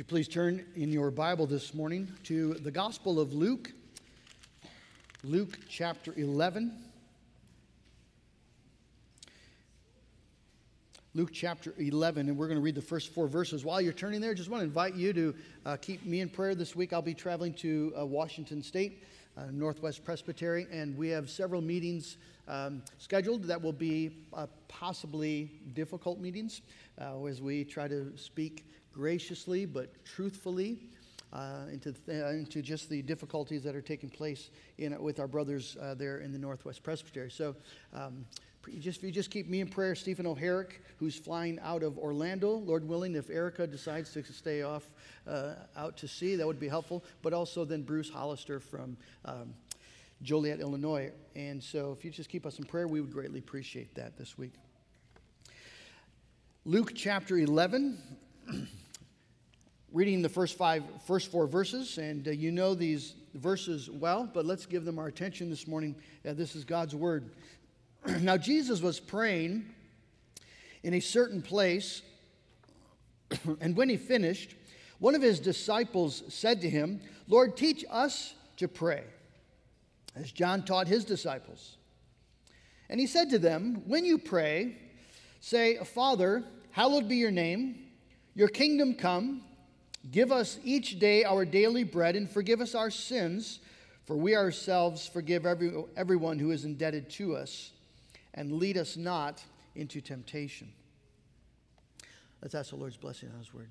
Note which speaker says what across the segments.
Speaker 1: you please turn in your Bible this morning to the Gospel of Luke, Luke chapter 11. Luke chapter 11, and we're going to read the first four verses. While you're turning there, just want to invite you to uh, keep me in prayer this week. I'll be traveling to uh, Washington State, uh, Northwest Presbytery, and we have several meetings um, scheduled that will be uh, possibly difficult meetings uh, as we try to speak graciously but truthfully uh, into, th- uh, into just the difficulties that are taking place in, with our brothers uh, there in the Northwest Presbytery. So, um, just, you just keep me in prayer, Stephen O'Herrick, who's flying out of Orlando. Lord willing, if Erica decides to stay off uh, out to sea, that would be helpful. But also then Bruce Hollister from um, Joliet, Illinois. And so if you just keep us in prayer, we would greatly appreciate that this week. Luke chapter 11. reading the first five, first four verses, and uh, you know these verses well, but let's give them our attention this morning. Uh, this is God's word. now, Jesus was praying in a certain place, and when he finished, one of his disciples said to him, Lord, teach us to pray, as John taught his disciples. And he said to them, When you pray, say, Father, hallowed be your name, your kingdom come. Give us each day our daily bread and forgive us our sins, for we ourselves forgive every, everyone who is indebted to us. And lead us not into temptation. Let's ask the Lord's blessing on His word.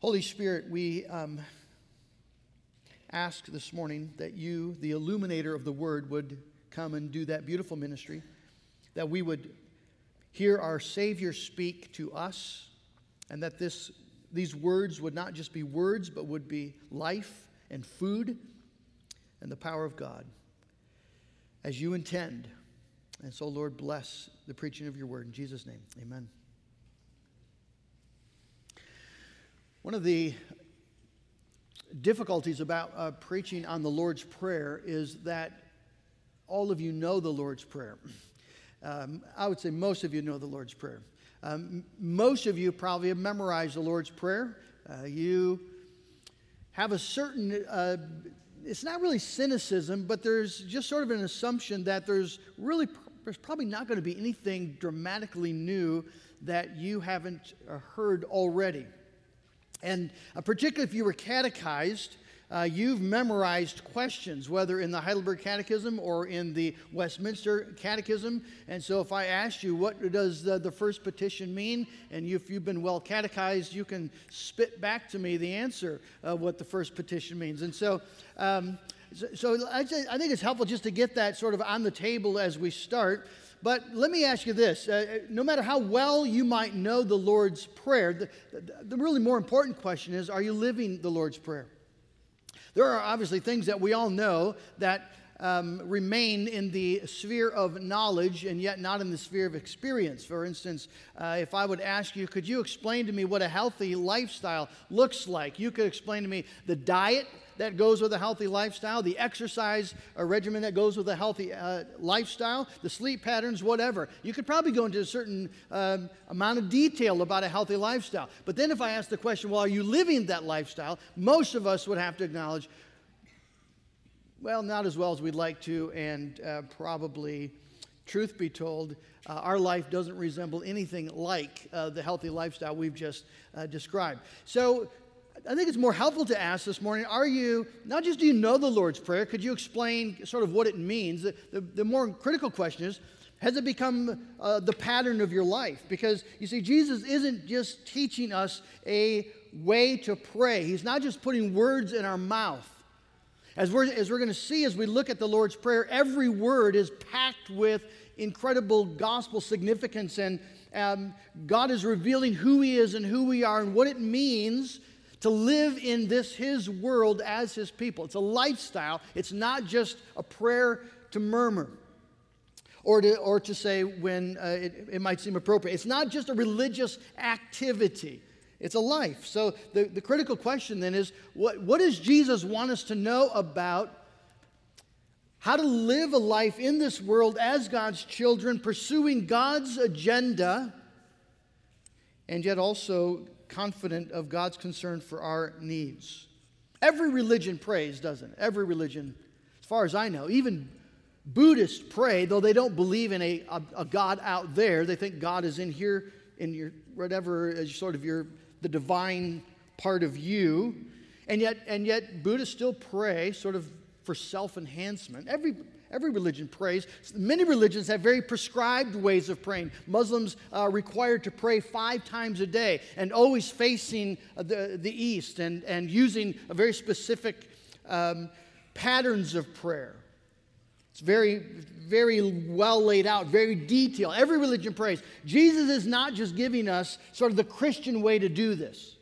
Speaker 1: Holy Spirit, we um, ask this morning that you, the illuminator of the word, would come and do that beautiful ministry, that we would hear our Savior speak to us, and that this these words would not just be words, but would be life and food and the power of God as you intend. And so, Lord, bless the preaching of your word. In Jesus' name, amen. One of the difficulties about uh, preaching on the Lord's Prayer is that all of you know the Lord's Prayer. Um, I would say most of you know the Lord's Prayer. Um, most of you probably have memorized the Lord's Prayer. Uh, you have a certain, uh, it's not really cynicism, but there's just sort of an assumption that there's really, there's probably not going to be anything dramatically new that you haven't uh, heard already. And uh, particularly if you were catechized, uh, you've memorized questions, whether in the Heidelberg Catechism or in the Westminster Catechism. And so, if I asked you, what does the, the first petition mean? And if you've been well catechized, you can spit back to me the answer of what the first petition means. And so, um, so, so I think it's helpful just to get that sort of on the table as we start. But let me ask you this uh, no matter how well you might know the Lord's Prayer, the, the, the really more important question is are you living the Lord's Prayer? There are obviously things that we all know that um, remain in the sphere of knowledge and yet not in the sphere of experience. For instance, uh, if I would ask you, could you explain to me what a healthy lifestyle looks like? You could explain to me the diet that goes with a healthy lifestyle, the exercise regimen that goes with a healthy uh, lifestyle, the sleep patterns, whatever. You could probably go into a certain um, amount of detail about a healthy lifestyle. But then if I ask the question, well, are you living that lifestyle? Most of us would have to acknowledge, well, not as well as we'd like to, and uh, probably, truth be told, uh, our life doesn't resemble anything like uh, the healthy lifestyle we've just uh, described. So, I think it's more helpful to ask this morning are you, not just do you know the Lord's Prayer, could you explain sort of what it means? The, the, the more critical question is has it become uh, the pattern of your life? Because you see, Jesus isn't just teaching us a way to pray, He's not just putting words in our mouth. As we're, as we're going to see as we look at the Lord's Prayer, every word is packed with incredible gospel significance, and um, God is revealing who He is and who we are and what it means to live in this His world as His people. It's a lifestyle, it's not just a prayer to murmur. Or to, or to say when uh, it, it might seem appropriate. It's not just a religious activity, it's a life. So the, the critical question then is what, what does Jesus want us to know about how to live a life in this world as God's children, pursuing God's agenda and yet also confident of God's concern for our needs. Every religion prays, doesn't it? Every religion, as far as I know. Even Buddhists pray, though they don't believe in a, a, a God out there. They think God is in here, in your whatever, as sort of your the divine part of you. And yet, and yet Buddhists still pray sort of for self-enhancement. Every Every religion prays. Many religions have very prescribed ways of praying. Muslims are required to pray five times a day and always facing the, the east and, and using a very specific um, patterns of prayer. It's very, very well laid out, very detailed. Every religion prays. Jesus is not just giving us sort of the Christian way to do this.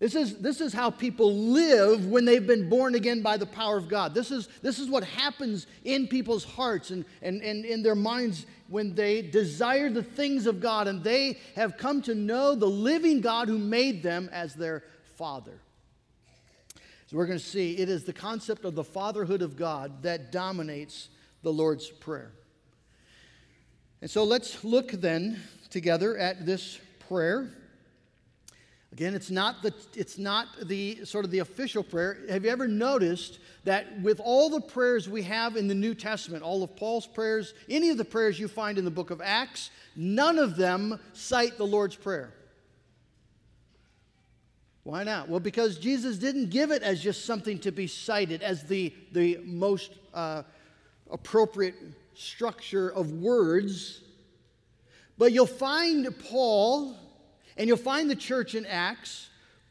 Speaker 1: This is, this is how people live when they've been born again by the power of God. This is, this is what happens in people's hearts and, and, and in their minds when they desire the things of God and they have come to know the living God who made them as their Father. So we're going to see it is the concept of the fatherhood of God that dominates the Lord's Prayer. And so let's look then together at this prayer. Again, it's not the it's not the sort of the official prayer. Have you ever noticed that with all the prayers we have in the New Testament, all of Paul's prayers, any of the prayers you find in the book of Acts, none of them cite the Lord's Prayer. Why not? Well, because Jesus didn't give it as just something to be cited as the, the most uh, appropriate structure of words. But you'll find Paul and you'll find the church in Acts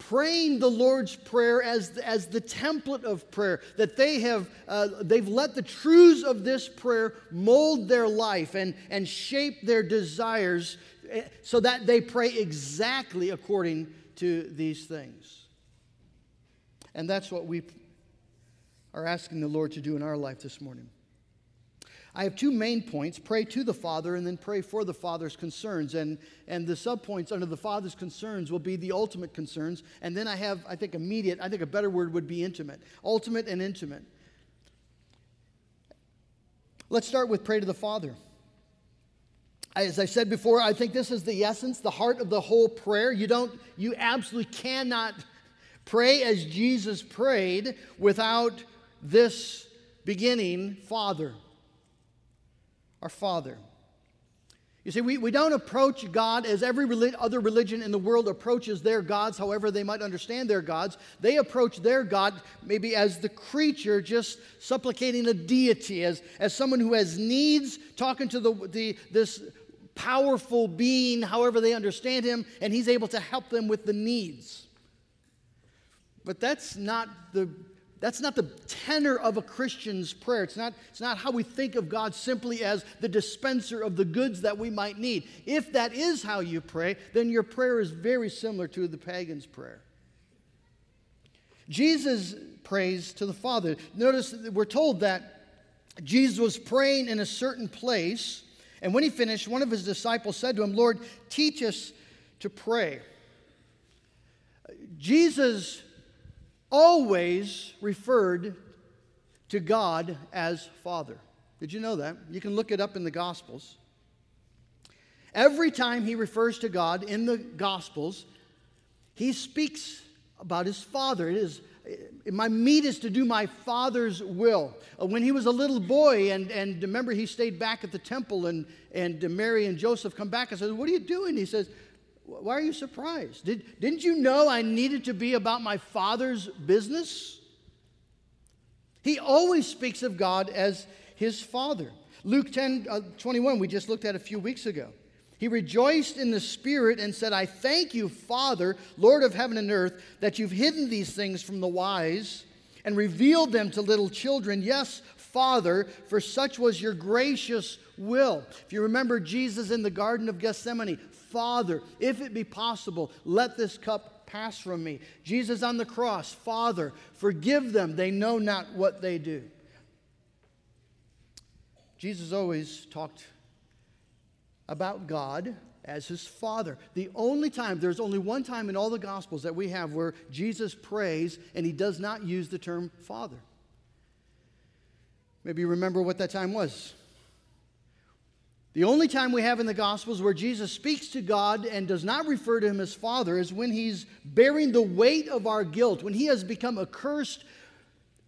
Speaker 1: praying the Lord's Prayer as, as the template of prayer, that they have uh, they've let the truths of this prayer mold their life and, and shape their desires eh, so that they pray exactly according to these things. And that's what we are asking the Lord to do in our life this morning. I have two main points pray to the Father and then pray for the Father's concerns. And, and the subpoints under the Father's concerns will be the ultimate concerns. And then I have, I think, immediate, I think a better word would be intimate. Ultimate and intimate. Let's start with pray to the Father. As I said before, I think this is the essence, the heart of the whole prayer. You don't, you absolutely cannot pray as Jesus prayed without this beginning, Father our Father. You see, we, we don't approach God as every relig- other religion in the world approaches their gods, however they might understand their gods. They approach their God maybe as the creature, just supplicating a deity, as, as someone who has needs, talking to the, the, this powerful being, however they understand him, and he's able to help them with the needs. But that's not the that's not the tenor of a Christian's prayer. It's not, it's not how we think of God simply as the dispenser of the goods that we might need. If that is how you pray, then your prayer is very similar to the pagan's prayer. Jesus prays to the Father. Notice we're told that Jesus was praying in a certain place, and when he finished, one of his disciples said to him, Lord, teach us to pray. Jesus always referred to God as Father. Did you know that? You can look it up in the Gospels. Every time he refers to God in the Gospels, he speaks about his Father. It is my meat is to do my father's will. Uh, when he was a little boy, and, and remember, he stayed back at the temple, and, and Mary and Joseph come back and said, What are you doing? He says, why are you surprised? Did, didn't you know I needed to be about my father's business? He always speaks of God as his father. Luke 10 uh, 21, we just looked at a few weeks ago. He rejoiced in the Spirit and said, I thank you, Father, Lord of heaven and earth, that you've hidden these things from the wise and revealed them to little children. Yes, Father, for such was your gracious will. If you remember Jesus in the Garden of Gethsemane, Father, if it be possible, let this cup pass from me. Jesus on the cross, Father, forgive them. They know not what they do. Jesus always talked about God as his father. The only time, there's only one time in all the Gospels that we have where Jesus prays and he does not use the term father. Maybe you remember what that time was The only time we have in the Gospels where Jesus speaks to God and does not refer to him as Father is when he's bearing the weight of our guilt, when he has become accursed,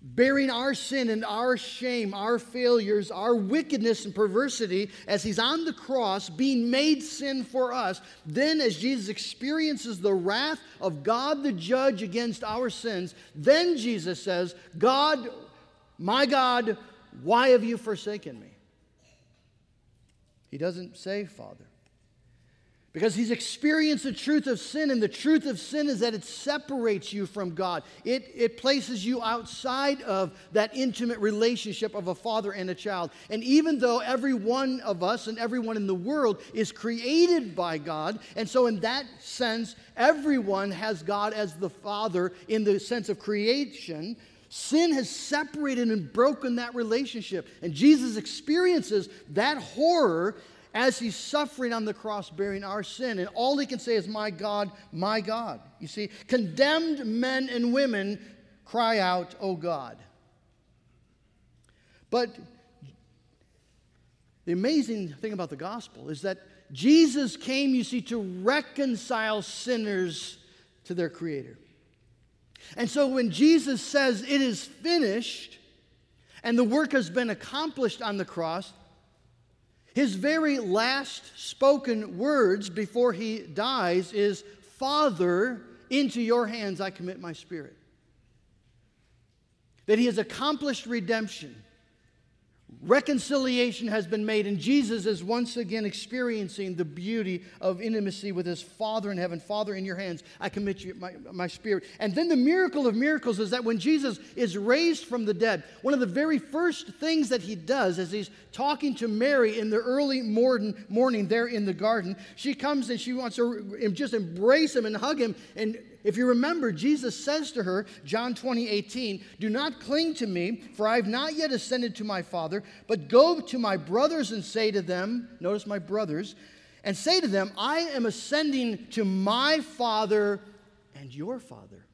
Speaker 1: bearing our sin and our shame, our failures, our wickedness and perversity, as he's on the cross, being made sin for us. Then, as Jesus experiences the wrath of God the judge against our sins, then Jesus says, God, my God, why have you forsaken me? He doesn't say Father. Because he's experienced the truth of sin, and the truth of sin is that it separates you from God. It, it places you outside of that intimate relationship of a father and a child. And even though every one of us and everyone in the world is created by God, and so in that sense, everyone has God as the father in the sense of creation, Sin has separated and broken that relationship. And Jesus experiences that horror as he's suffering on the cross bearing our sin. And all he can say is, My God, my God. You see, condemned men and women cry out, Oh God. But the amazing thing about the gospel is that Jesus came, you see, to reconcile sinners to their Creator. And so when Jesus says it is finished and the work has been accomplished on the cross, his very last spoken words before he dies is, Father, into your hands I commit my spirit. That he has accomplished redemption. Reconciliation has been made, and Jesus is once again experiencing the beauty of intimacy with his Father in heaven. Father, in your hands, I commit you, my, my spirit. And then the miracle of miracles is that when Jesus is raised from the dead, one of the very first things that he does as he's talking to Mary in the early morning, morning there in the garden, she comes and she wants to just embrace him and hug him. And if you remember, Jesus says to her, John 20, 18, Do not cling to me, for I have not yet ascended to my Father, but go to my brothers and say to them, notice my brothers, and say to them, I am ascending to my Father and your Father.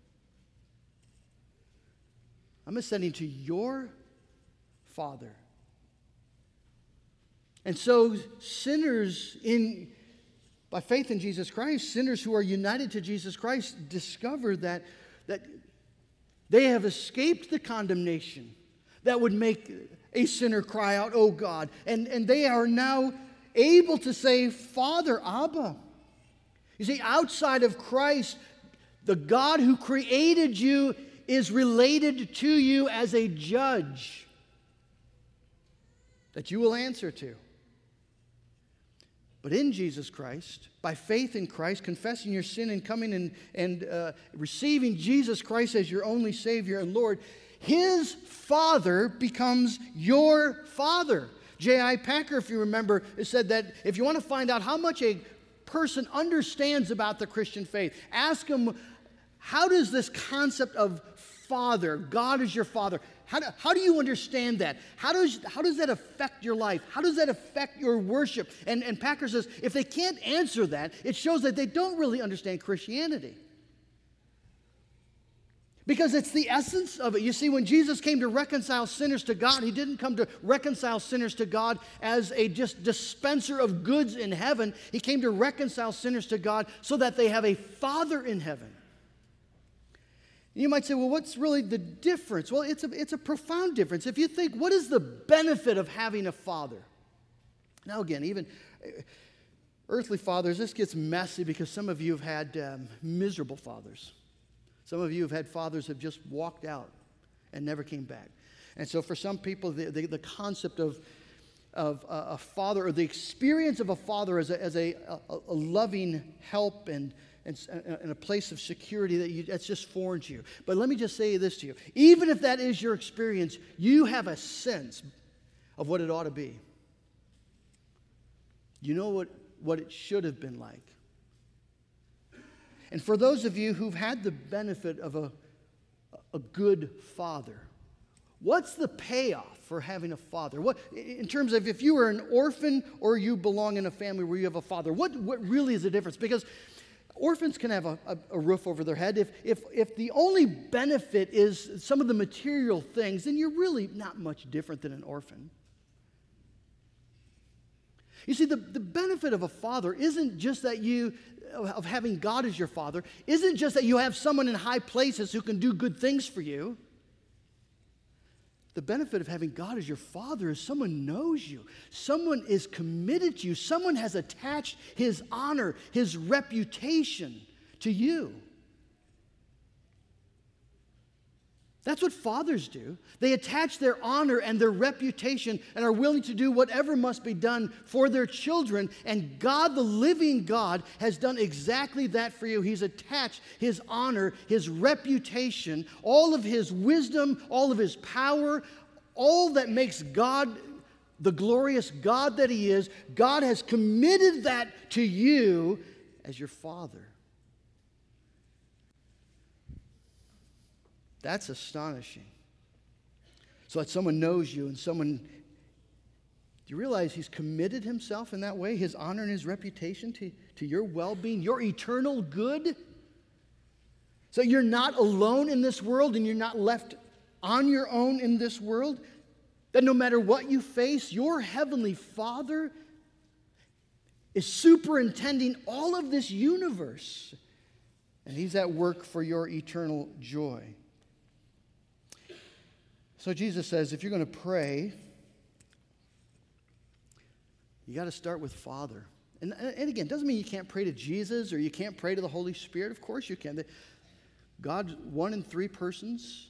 Speaker 1: I'm ascending to your Father. And so, sinners in by faith in Jesus Christ, sinners who are united to Jesus Christ discover that, that they have escaped the condemnation that would make a sinner cry out, Oh God. And, and they are now able to say, Father, Abba. You see, outside of Christ, the God who created you is related to you as a judge that you will answer to. But in Jesus Christ, by faith in Christ, confessing your sin and coming and, and uh, receiving Jesus Christ as your only Savior and Lord, His Father becomes your Father. J.I. Packer, if you remember, said that if you want to find out how much a person understands about the Christian faith, ask them how does this concept of Father, God is your Father, how do, how do you understand that? How does, how does that affect your life? How does that affect your worship? And, and Packer says if they can't answer that, it shows that they don't really understand Christianity. Because it's the essence of it. You see, when Jesus came to reconcile sinners to God, he didn't come to reconcile sinners to God as a just dispenser of goods in heaven. He came to reconcile sinners to God so that they have a Father in heaven. You might say, well, what's really the difference? Well, it's a, it's a profound difference. If you think, what is the benefit of having a father? Now, again, even uh, earthly fathers, this gets messy because some of you have had um, miserable fathers. Some of you have had fathers have just walked out and never came back. And so, for some people, the, the, the concept of, of a father or the experience of a father as a, as a, a, a loving help and and, and uh, uh, a place of security that you, that's just foreign to you. But let me just say this to you even if that is your experience, you have a sense of what it ought to be. You know what, what it should have been like. And for those of you who've had the benefit of a, a good father, what's the payoff for having a father? What, in terms of if you are an orphan or you belong in a family where you have a father, what, what really is the difference? Because orphans can have a, a, a, roof over their head. If, if, if the only benefit is some of the material things, then you're really not much different than an orphan. You see, the, the benefit of a father isn't just that you, of having God as your father, isn't just that you have someone in high places who can do good things for you. The benefit of having God as your father is someone knows you, someone is committed to you, someone has attached his honor, his reputation to you. That's what fathers do. They attach their honor and their reputation and are willing to do whatever must be done for their children. And God, the living God, has done exactly that for you. He's attached His honor, His reputation, all of His wisdom, all of His power, all that makes God the glorious God that He is. God has committed that to you as your Father. That's astonishing. So that someone knows you and someone. Do you realize he's committed himself in that way, his honor and his reputation to, to your well being, your eternal good? So you're not alone in this world and you're not left on your own in this world. That no matter what you face, your heavenly Father is superintending all of this universe. And he's at work for your eternal joy. So Jesus says if you're going to pray, you got to start with Father. And, and again, doesn't mean you can't pray to Jesus or you can't pray to the Holy Spirit. Of course you can. God's one in three persons.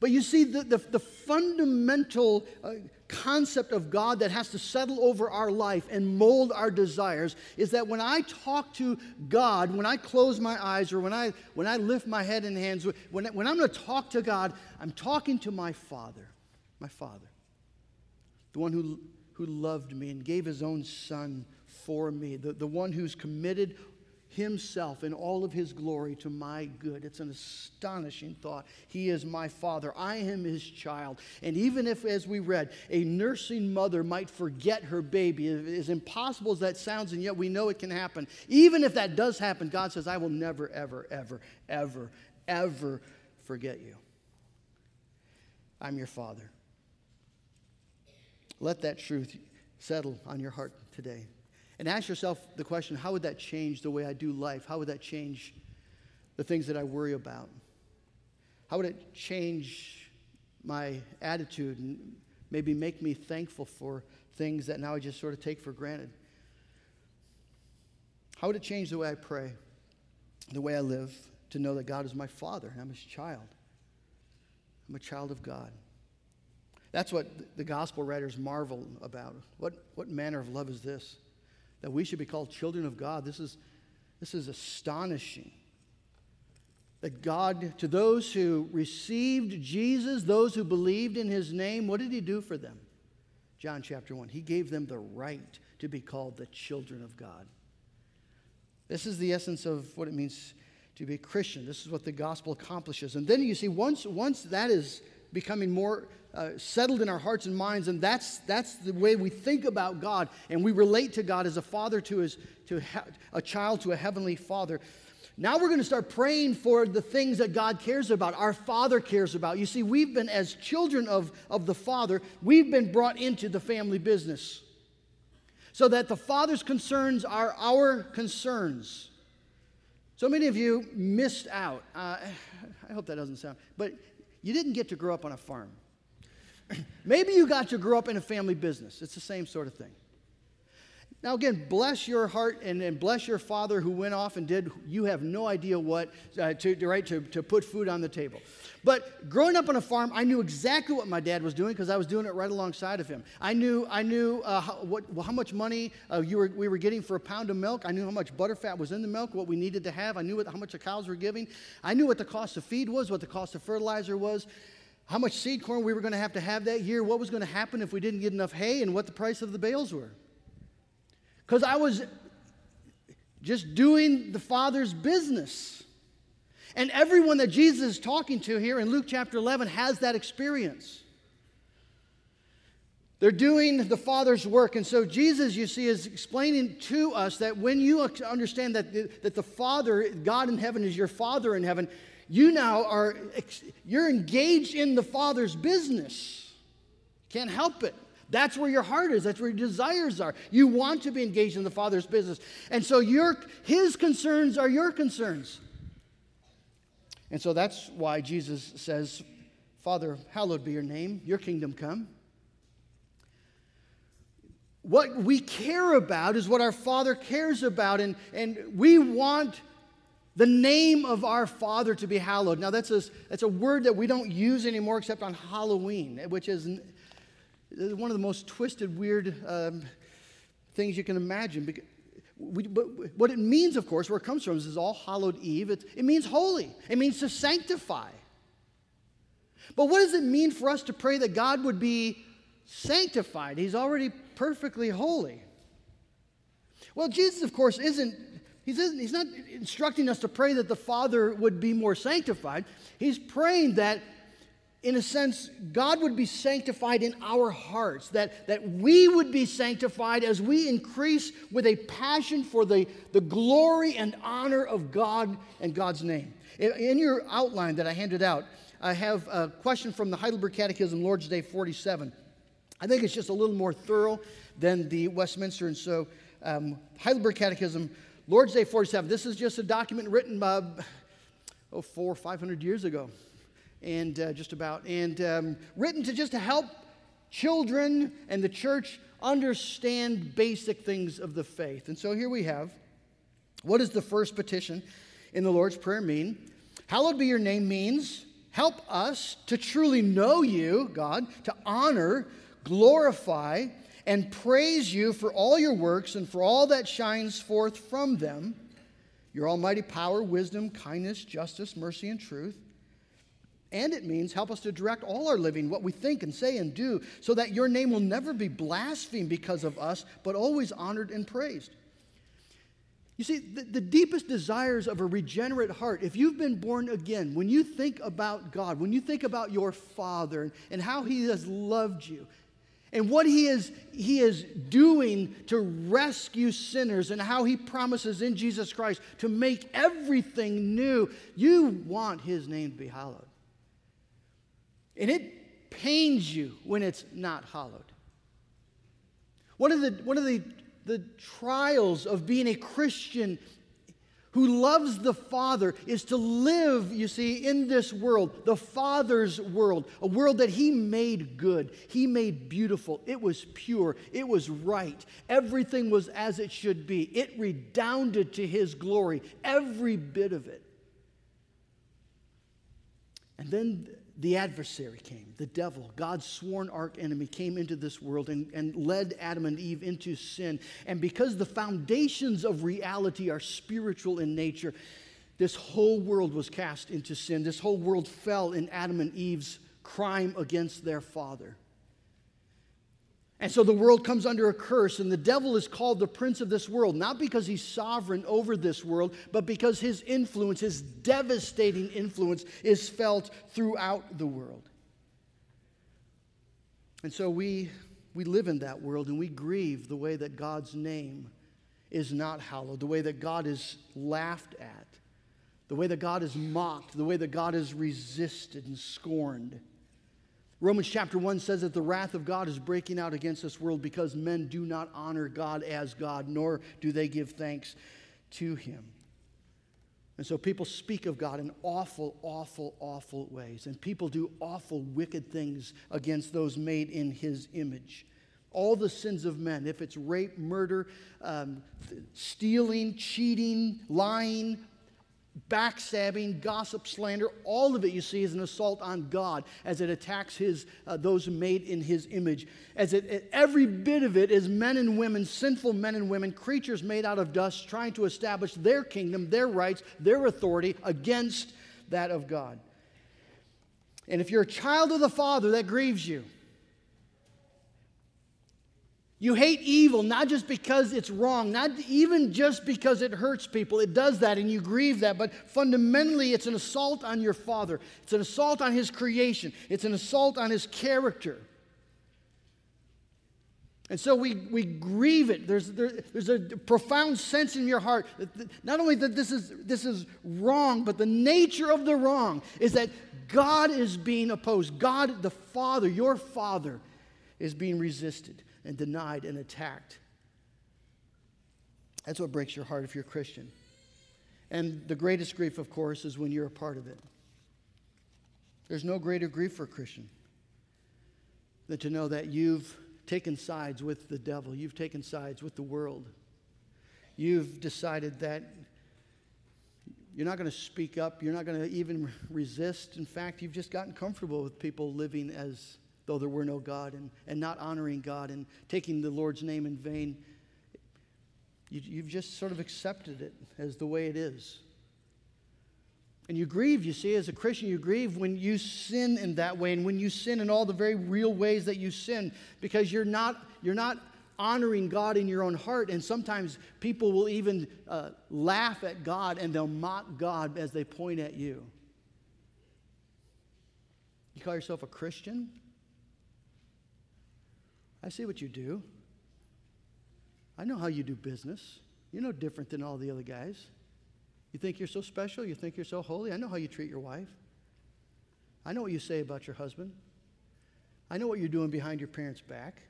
Speaker 1: But you see, the, the, the fundamental uh, concept of God that has to settle over our life and mold our desires is that when I talk to God, when I close my eyes or when I, when I lift my head and hands, when, when I'm going to talk to God, I'm talking to my Father, my Father, the one who, who loved me and gave his own Son for me, the, the one who's committed himself in all of his glory to my good. It's an astonishing thought. He is my father. I am his child. And even if, as we read, a nursing mother might forget her baby, as impossible as that sounds, and yet we know it can happen, even if that does happen, God says, I will never, ever, ever, ever, ever forget you. I'm your father. Let that truth settle on your heart today. And ask yourself the question how would that change the way I do life? How would that change the things that I worry about? How would it change my attitude and maybe make me thankful for things that now I just sort of take for granted? How would it change the way I pray, the way I live, to know that God is my Father and I'm His child? I'm a child of God. That's what the gospel writers marvel about. What, what manner of love is this? That we should be called children of God. This is, this is astonishing. That God, to those who received Jesus, those who believed in his name, what did he do for them? John chapter 1. He gave them the right to be called the children of God. This is the essence of what it means to be Christian. This is what the gospel accomplishes. And then you see, once, once that is becoming more uh, settled in our hearts and minds, and that's, that's the way we think about God, and we relate to God as a father to, his, to a child to a heavenly father. Now we're going to start praying for the things that God cares about, our Father cares about. You see, we've been, as children of, of the Father, we've been brought into the family business so that the Father's concerns are our concerns. So many of you missed out. Uh, I hope that doesn't sound, but you didn't get to grow up on a farm. Maybe you got to grow up in a family business. It's the same sort of thing. Now, again, bless your heart and, and bless your father who went off and did, you have no idea what, uh, to, right, to, to put food on the table. But growing up on a farm, I knew exactly what my dad was doing because I was doing it right alongside of him. I knew, I knew uh, how, what, how much money uh, you were, we were getting for a pound of milk. I knew how much butterfat was in the milk, what we needed to have. I knew what, how much the cows were giving. I knew what the cost of feed was, what the cost of fertilizer was how much seed corn we were going to have to have that year, what was going to happen if we didn't get enough hay, and what the price of the bales were. Because I was just doing the Father's business. And everyone that Jesus is talking to here in Luke chapter 11 has that experience. They're doing the Father's work. And so Jesus, you see, is explaining to us that when you understand that the, that the Father, God in heaven, is your Father in heaven, you now are you're engaged in the father's business can't help it That's where your heart is. That's where your desires are. You want to be engaged in the Father's business. And so your, his concerns are your concerns. And so that's why Jesus says, Father, hallowed be your name, your kingdom come. What we care about is what our Father cares about, and, and we want the name of our Father to be hallowed. Now, that's a, that's a word that we don't use anymore except on Halloween, which is one of the most twisted, weird um, things you can imagine. We, but what it means, of course, where it comes from is all hallowed eve. It, it means holy, it means to sanctify. But what does it mean for us to pray that God would be sanctified? He's already perfectly holy. Well, Jesus, of course, isn't He's, he's not instructing us to pray that the Father would be more sanctified. He's praying that, in a sense, God would be sanctified in our hearts, that, that we would be sanctified as we increase with a passion for the, the glory and honor of God and God's name. In, in your outline that I handed out, I have a question from the Heidelberg Catechism, Lord's Day 47. I think it's just a little more thorough than the Westminster, and so um, Heidelberg Catechism Lord's Day 47, this is just a document written by, oh, four or 500 years ago, and uh, just about, and um, written to just to help children and the church understand basic things of the faith. And so here we have what does the first petition in the Lord's Prayer mean? Hallowed be your name means help us to truly know you, God, to honor, glorify, and praise you for all your works and for all that shines forth from them your almighty power, wisdom, kindness, justice, mercy, and truth. And it means help us to direct all our living, what we think and say and do, so that your name will never be blasphemed because of us, but always honored and praised. You see, the, the, deepest desires of a regenerate heart, if you've been born again, when you think about God, when you think about your Father and, how He has loved you, and what he is, he is doing to rescue sinners and how he promises in Jesus Christ to make everything new. You want his name to be hallowed. And it pains you when it's not hallowed. One of the, one of the, the trials of being a Christian who loves the Father is to live, you see, in this world, the Father's world, a world that He made good, He made beautiful. It was pure, it was right, everything was as it should be. It redounded to His glory, every bit of it. And then the adversary came, the devil, God's sworn arch enemy, came into this world and, and led Adam and Eve into sin. And because the foundations of reality are spiritual in nature, this whole world was cast into sin. This whole world fell in Adam and Eve's crime against their father. And so the world comes under a curse, and the devil is called the prince of this world, not because he's sovereign over this world, but because his influence, his devastating influence, is felt throughout the world. And so we, we live in that world and we grieve the way that God's name is not hallowed, the way that God is laughed at, the way that God is mocked, the way that God is resisted and scorned. Romans chapter 1 says that the wrath of God is breaking out against this world because men do not honor God as God, nor do they give thanks to Him. And so people speak of God in awful, awful, awful ways. And people do awful, wicked things against those made in His image. All the sins of men, if it's rape, murder, um, stealing, cheating, lying, backstabbing, gossip, slander, all of it you see is an assault on God as it attacks his, uh, those made in his image. As it, every bit of it is men and women, sinful men and women, creatures made out of dust, trying to establish their kingdom, their rights, their authority against that of God. And if you're a child of the Father, that grieves you. You hate evil not just because it's wrong, not even just because it hurts people. It does that and you grieve that, but fundamentally it's an assault on your Father. It's an assault on His creation, it's an assault on His character. And so we, we grieve it. There's, there, there's a profound sense in your heart that not only that this is, this is wrong, but the nature of the wrong is that God is being opposed. God, the Father, your Father, is being resisted and denied and attacked. That's what breaks your heart if you're a Christian. And the greatest grief, of course, is when you're a part of it. There's no greater grief for a Christian than to know that you've taken sides with the devil, you've taken sides with the world. You've decided that you're not going to speak up, you're not going to even resist. In fact, you've just gotten comfortable with people living as though there were no God and, and not honoring God and taking the Lord's name in vain. You, you've just sort of accepted it as the way it is. And you grieve, you see, as a Christian, you grieve when you sin in that way and when you sin in all the very real ways that you sin because you're not, you're not honoring God in your own heart. And sometimes people will even uh, laugh at God and they'll mock God as they point at you. You call yourself a Christian? I see what you do. I know how you do business. You're no different than all the other guys. You think you're so special? You think you're so holy? I know how you treat your wife. I know what you say about your husband. I know what you're doing behind your parents' back.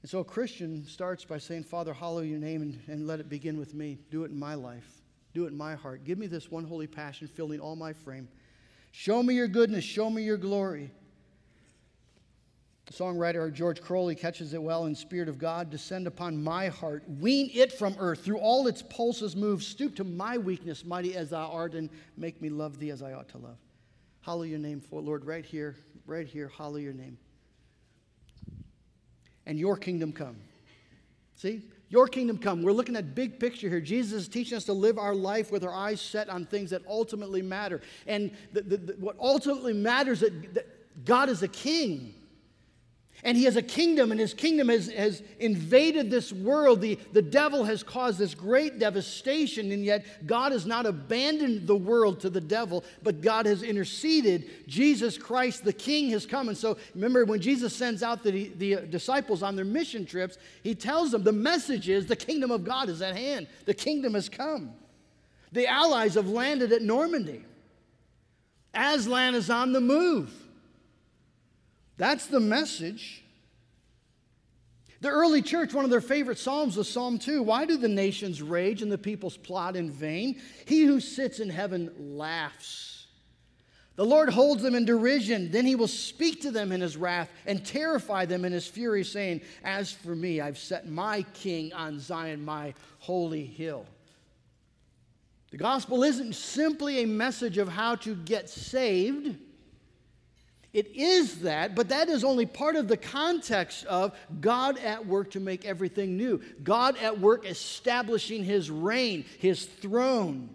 Speaker 1: And so a Christian starts by saying, Father, hallow your name and, and let it begin with me. Do it in my life. Do it in my heart. Give me this one holy passion filling all my frame. Show me your goodness. Show me your glory. The Songwriter George Croly catches it well in Spirit of God, descend upon my heart, wean it from earth, through all its pulses move, stoop to my weakness, mighty as thou art, and make me love thee as I ought to love. Hallow your name for Lord, right here, right here, hallow your name. And your kingdom come. See? Your kingdom come. We're looking at big picture here. Jesus is teaching us to live our life with our eyes set on things that ultimately matter. And the, the, the, what ultimately matters that, that God is a king. And he has a kingdom, and his kingdom has, has invaded this world. The, the devil has caused this great devastation, and yet God has not abandoned the world to the devil, but God has interceded. Jesus Christ, the King, has come. And so remember, when Jesus sends out the, the disciples on their mission trips, he tells them the message is the kingdom of God is at hand, the kingdom has come. The Allies have landed at Normandy. Aslan is on the move. That's the message. The early church, one of their favorite Psalms was Psalm 2. Why do the nations rage and the peoples plot in vain? He who sits in heaven laughs. The Lord holds them in derision. Then he will speak to them in his wrath and terrify them in his fury, saying, As for me, I've set my king on Zion, my holy hill. The gospel isn't simply a message of how to get saved. It is that, but that is only part of the context of God at work to make everything new. God at work establishing his reign, his throne.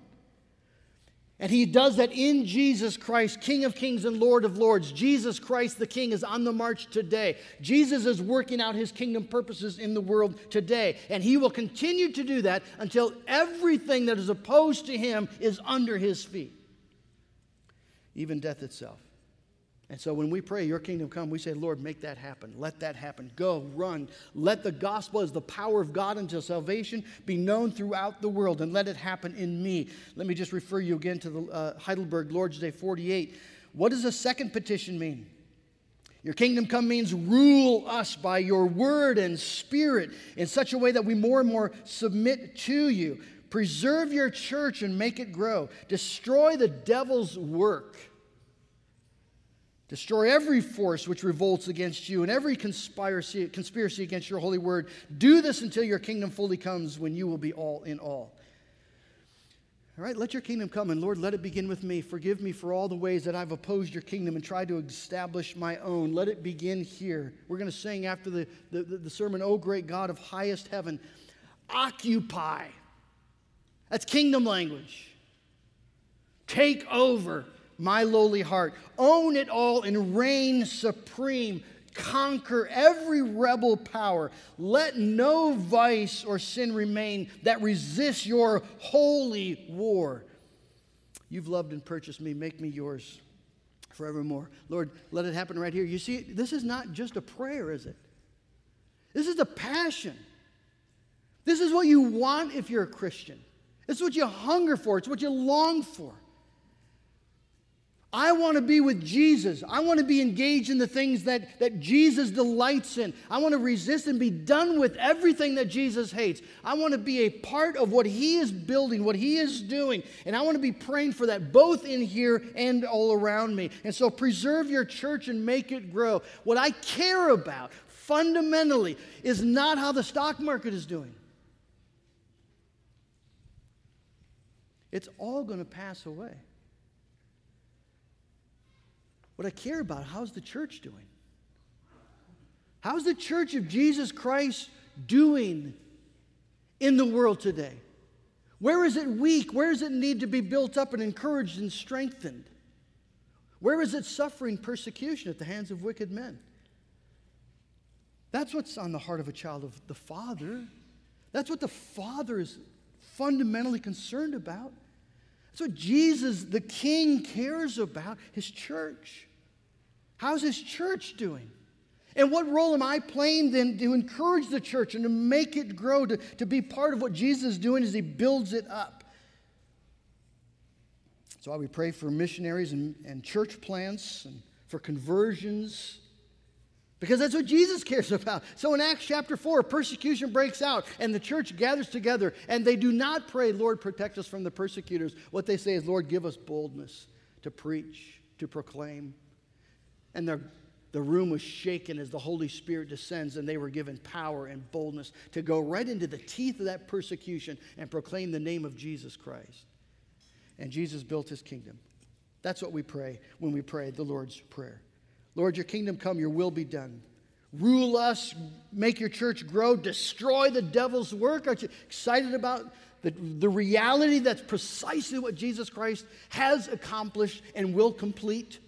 Speaker 1: And he does that in Jesus Christ, King of kings and Lord of lords. Jesus Christ, the King, is on the march today. Jesus is working out his kingdom purposes in the world today. And he will continue to do that until everything that is opposed to him is under his feet, even death itself. And so when we pray, Your kingdom come, we say, Lord, make that happen. Let that happen. Go, run. Let the gospel as the power of God unto salvation be known throughout the world, and let it happen in me. Let me just refer you again to the uh, Heidelberg Lord's Day 48. What does the second petition mean? Your kingdom come means rule us by your word and spirit in such a way that we more and more submit to you. Preserve your church and make it grow. Destroy the devil's work Destroy every force which revolts against you and every conspiracy, conspiracy against your holy word. Do this until your kingdom fully comes when you will be all in all. All right, let your kingdom come, and Lord, let it begin with me. Forgive me for all the ways that I've opposed your kingdom and tried to establish my own. Let it begin here. We're going to sing after the, the, the sermon, O great God of highest heaven, occupy. That's kingdom language. Take over my lowly heart. Own it all and reign supreme. Conquer every rebel power. Let no vice or sin remain that resists your holy war. You've loved and purchased me. Make me yours forevermore. Lord, let it happen right here. You see, this is not just a prayer, is it? This is a passion. This is what you want if you're a Christian. It's what you hunger for, it's what you long for. I want to be with Jesus. I want to be engaged in the things that, that Jesus delights in. I want to resist and be done with everything that Jesus hates. I want to be a part of what He is building, what He is doing. And I want to be praying for that both in here and all around me. And so preserve your church and make it grow. What I care about fundamentally is not how the stock market is doing, it's all going to pass away. What I care about, how's the church doing? How's the church of Jesus Christ doing in the world today? Where is it weak? Where does it need to be built up and encouraged and strengthened? Where is it suffering persecution at the hands of wicked men? That's what's on the heart of a child of the Father. That's what the Father is fundamentally concerned about. That's what Jesus, the King, cares about his church. How's his church doing? And what role am I playing then to encourage the church and to make it grow, to, to be part of what Jesus is doing as he builds it up? That's why we pray for missionaries and, and church plants and for conversions, because that's what Jesus cares about. So in Acts chapter 4, persecution breaks out and the church gathers together and they do not pray, Lord, protect us from the persecutors. What they say is, Lord, give us boldness to preach, to proclaim and the, the room was shaken as the Holy Spirit descends, and they were given power and boldness to go right into the teeth of that persecution and proclaim the name of Jesus Christ. And Jesus built his kingdom. That's what we pray when we pray the Lord's Prayer. Lord, your kingdom come, your will be done. Rule us, make your church grow, destroy the devil's work. Aren't you excited about the, the reality that's precisely what Jesus Christ has accomplished and will complete?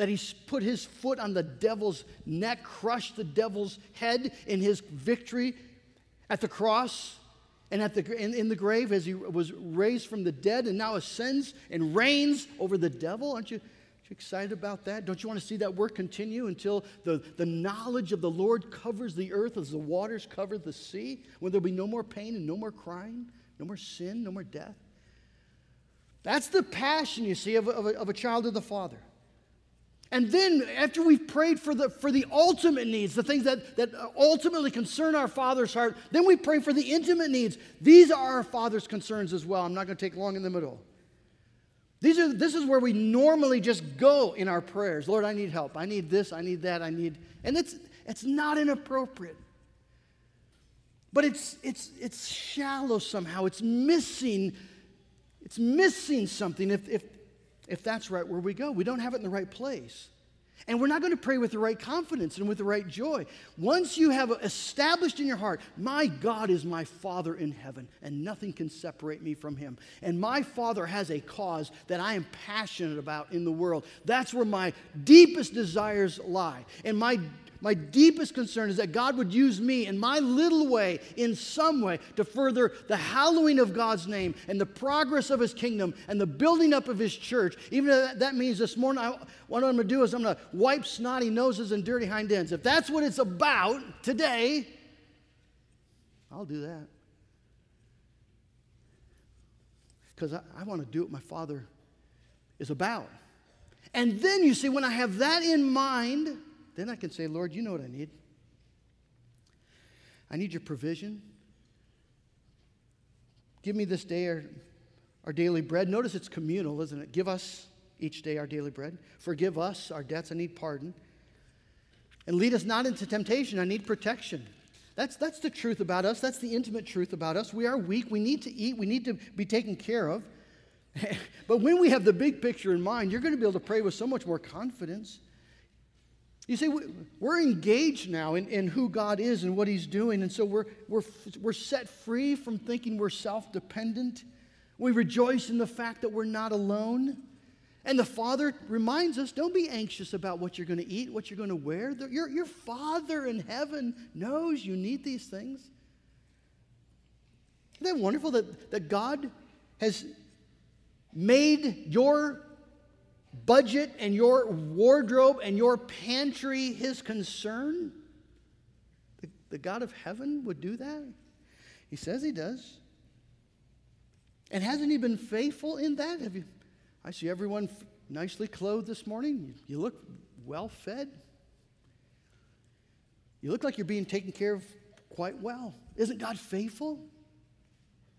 Speaker 1: That he's put his foot on the devil's neck, crushed the devil's head in his victory at the cross and at the, in, in the grave as he was raised from the dead and now ascends and reigns over the devil. Aren't you, aren't you excited about that? Don't you want to see that work continue until the, the knowledge of the Lord covers the earth as the waters cover the sea? When there'll be no more pain and no more crying, no more sin, no more death? That's the passion, you see, of of a, of a child of the Father. And then, after we've prayed for the, for the ultimate needs, the things that, that ultimately concern our Father's heart, then we pray for the intimate needs. These are our Father's concerns as well. I'm not going to take long in the middle. These are, this is where we normally just go in our prayers. Lord, I need help. I need this. I need that. I need. And it's, it's not inappropriate. But it's, it's, it's shallow somehow. It's missing, it's missing something if, if, if that's right where we go. We don't have it in the right place. And we're not going to pray with the right confidence and with the right joy. Once you have established in your heart, my God is my Father in heaven, and nothing can separate me from him. And my Father has a cause that I am passionate about in the world. That's where my deepest desires lie. And my my deepest concern is that God would use me in my little way, in some way, to further the hallowing of God's name and the progress of His kingdom and the building up of His church. Even if that means this morning, I, what I'm going to do is I'm going to wipe snotty noses and dirty hind ends. If that's what it's about today, I'll do that. Because I, I want to do what my Father is about. And then you see, when I have that in mind, then I can say, Lord, you know what I need. I need your provision. Give me this day our, our daily bread. Notice it's communal, isn't it? Give us each day our daily bread. Forgive us our debts. I need pardon. And lead us not into temptation. I need protection. That's, that's the truth about us. That's the intimate truth about us. We are weak. We need to eat. We need to be taken care of. but when we have the big picture in mind, you're going to be able to pray with so much more confidence. You see, we're engaged now in, in who God is and what He's doing, and so we're, we're, we're set free from thinking we're self dependent. We rejoice in the fact that we're not alone. And the Father reminds us don't be anxious about what you're going to eat, what you're going to wear. Your, your Father in heaven knows you need these things. Isn't that wonderful that, that God has made your budget and your wardrobe and your pantry his concern? The, the God of heaven would do that? He says he does. And hasn't he been faithful in that? Have you, I see everyone nicely clothed this morning? You look well fed? You look like you're being taken care of quite well. Isn't God faithful?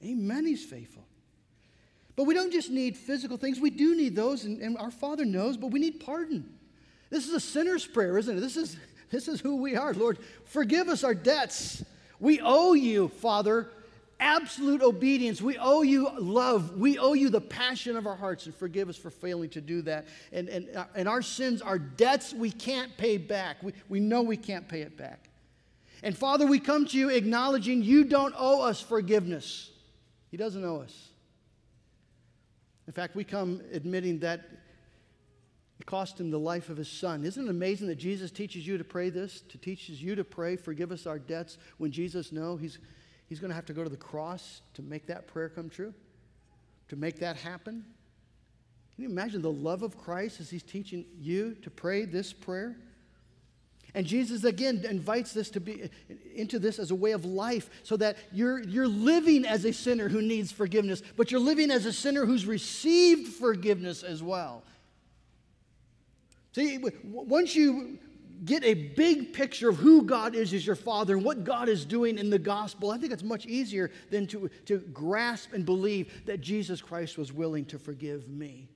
Speaker 1: Amen, He's faithful. But we don't just need physical things, we do need those, and, and, our Father knows, but we need pardon. This is a sinner's prayer, isn't it? This is, this is who we are. Lord, forgive us our debts. We owe you, Father, absolute obedience. We owe you love. We owe you the passion of our hearts, and forgive us for failing to do that. And, and, uh, and our sins, our debts, we can't pay back. We, we know we can't pay it back. And Father, we come to you acknowledging you don't owe us forgiveness. He doesn't owe us. In fact, we come admitting that it cost him the life of his son. Isn't it amazing that Jesus teaches you to pray this, to teaches you to pray, forgive us our debts, when Jesus knows he's, he's going to have to go to the cross to make that prayer come true, to make that happen? Can you imagine the love of Christ as he's teaching you to pray this prayer? And Jesus again invites this to be into this as a way of life so that you're, you're living as a sinner who needs forgiveness, but you're living as a sinner who's received forgiveness as well. See, once you get a big picture of who God is as your Father and what God is doing in the gospel, I think it's much easier than to, to grasp and believe that Jesus Christ was willing to forgive me.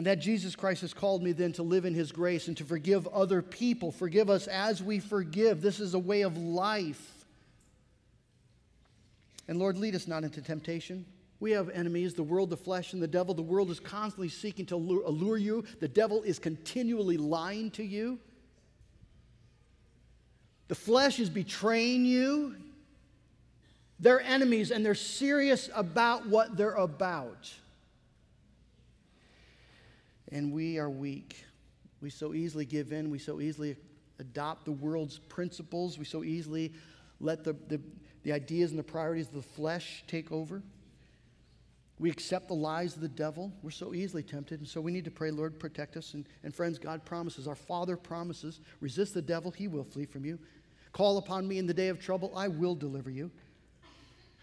Speaker 1: And that Jesus Christ has called me then to live in his grace and to forgive other people. Forgive us as we forgive. This is a way of life. And Lord, lead us not into temptation. We have enemies, the world, the flesh, and the devil. The world is constantly seeking to allure you, the devil is continually lying to you. The flesh is betraying you. They're enemies and they're serious about what they're about and we are weak. We so easily give in, we so easily adopt the world's principles, we so easily let the, the, the ideas and the priorities of the flesh take over. We accept the lies of the devil. We're so easily tempted. And so we need to pray, Lord, protect us. And, and friends, God promises, our Father promises, resist the devil, he will flee from you. Call upon me in the day of trouble, I will deliver you.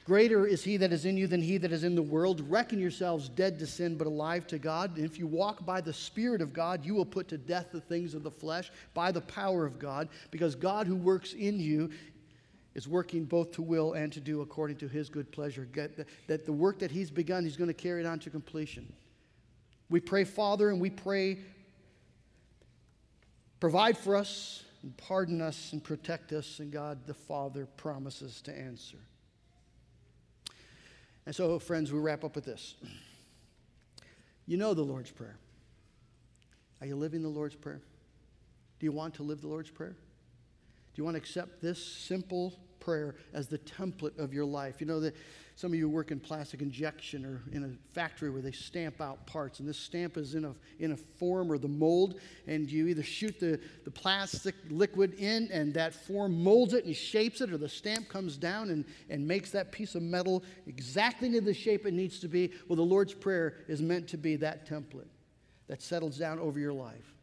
Speaker 1: Greater is he that is in you than he that is in the world. Reckon yourselves dead to sin, but alive to God. And if you walk by the Spirit of God, you will put to death the things of the flesh by the power of God, because God who works in you is working both to will and to do according to his good pleasure. That the work that he's begun, he's going to carry it on to completion. We pray, Father, and we pray, provide for us and pardon us and protect us, and God the Father promises to answer. And so, friends, we wrap up with this. You know the Lord's Prayer. Are you living the Lord's Prayer? Do you want to live the Lord's Prayer? Do you want to accept this simple prayer as the template of your life? You know that some of you work in plastic injection or in a factory where they stamp out parts, and this stamp is in a, in a form or the mold, and you either shoot the, the plastic liquid in, and that form molds it and shapes it, or the stamp comes down and, and makes that piece of metal exactly into the shape it needs to be. Well, the Lord's Prayer is meant to be that template that settles down over your life.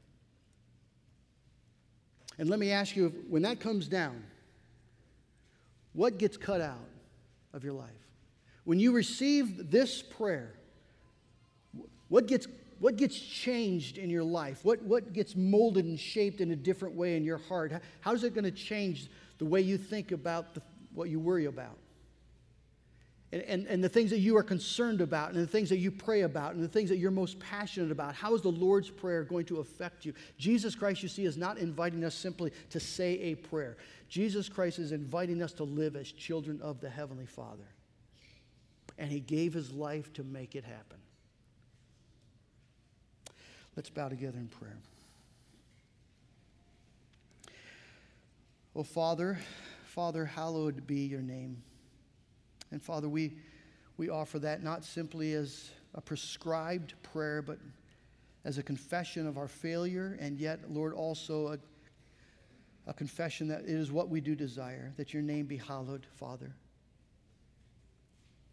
Speaker 1: And let me ask you when that comes down, what gets cut out of your life? When you receive this prayer, what gets, what gets changed in your life? What, what gets molded and shaped in a different way in your heart? How is it going to change the way you think about the, what you worry about? And, and, and the things that you are concerned about, and the things that you pray about, and the things that you're most passionate about. How is the Lord's Prayer going to affect you? Jesus Christ, you see, is not inviting us simply to say a prayer. Jesus Christ is inviting us to live as children of the Heavenly Father and he gave his life to make it happen. Let's bow together in prayer. Oh, Father, Father, hallowed be your name. And Father, we, we offer that not simply as a prescribed prayer, but as a confession of our failure, and yet, Lord, also a, a confession that it is what we do desire, that your name be hallowed, Father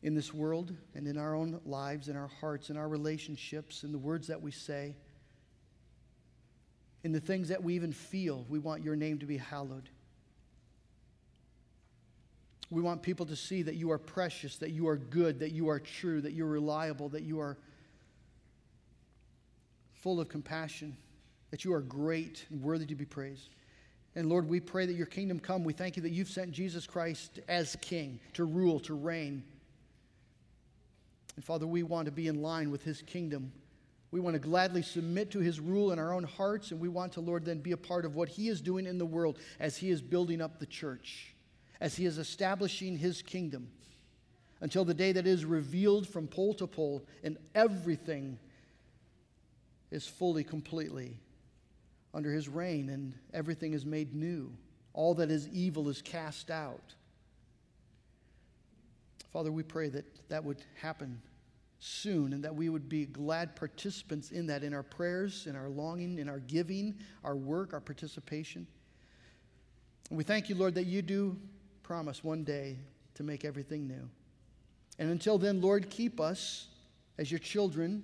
Speaker 1: in this world and in our own lives, in our hearts, in our relationships, in the words that we say, in the things that we even feel. We want your name to be hallowed. We want people to see that you are precious, that you are good, that you are true, that you're reliable, that you are full of compassion, that you are great and worthy to be praised. And Lord, we pray that your kingdom come. We thank you that you've sent Jesus Christ as king to rule, to reign. And Father, we want to be in line with his kingdom. We want to gladly submit to his rule in our own hearts, and we want to, Lord, then be a part of what he is doing in the world as he is building up the church, as he is establishing his kingdom until the day that is revealed from pole to pole and everything is fully, completely under his reign and everything is made new. All that is evil is cast out. Father, we pray that that would happen soon and that we would be glad participants in that, in our prayers, in our longing, in our giving, our work, our participation. And we thank you, Lord, that you do promise one day to make everything new. And until then, Lord, keep us as your children.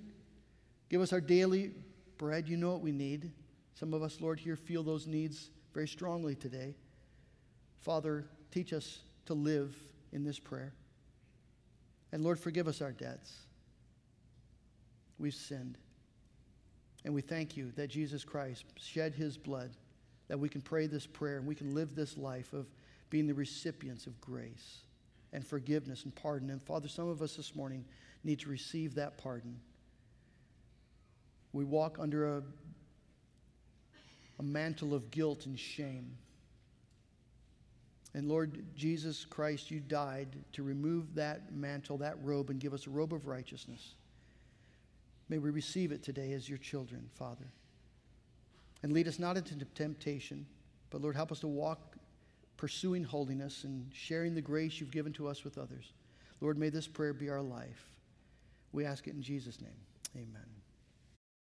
Speaker 1: Give us our daily bread. You know what we need. Some of us, Lord, here feel those needs very strongly today. Father, teach us to live in this prayer. And Lord, forgive us our debts. We've sinned. And we thank you that Jesus Christ shed his blood, that we can pray this prayer and we can live this life of being the recipients of grace and forgiveness and pardon. And Father, some of us this morning need to receive that pardon. We walk under a, a mantle of guilt and shame. And Lord Jesus Christ, you died to remove that mantle, that robe, and give us a robe of righteousness. May we receive it today as your children, Father. And lead us not into temptation, but Lord, help us to walk pursuing holiness and sharing the grace you've given to us with others. Lord, may this prayer be our life. We ask it in Jesus' name. Amen.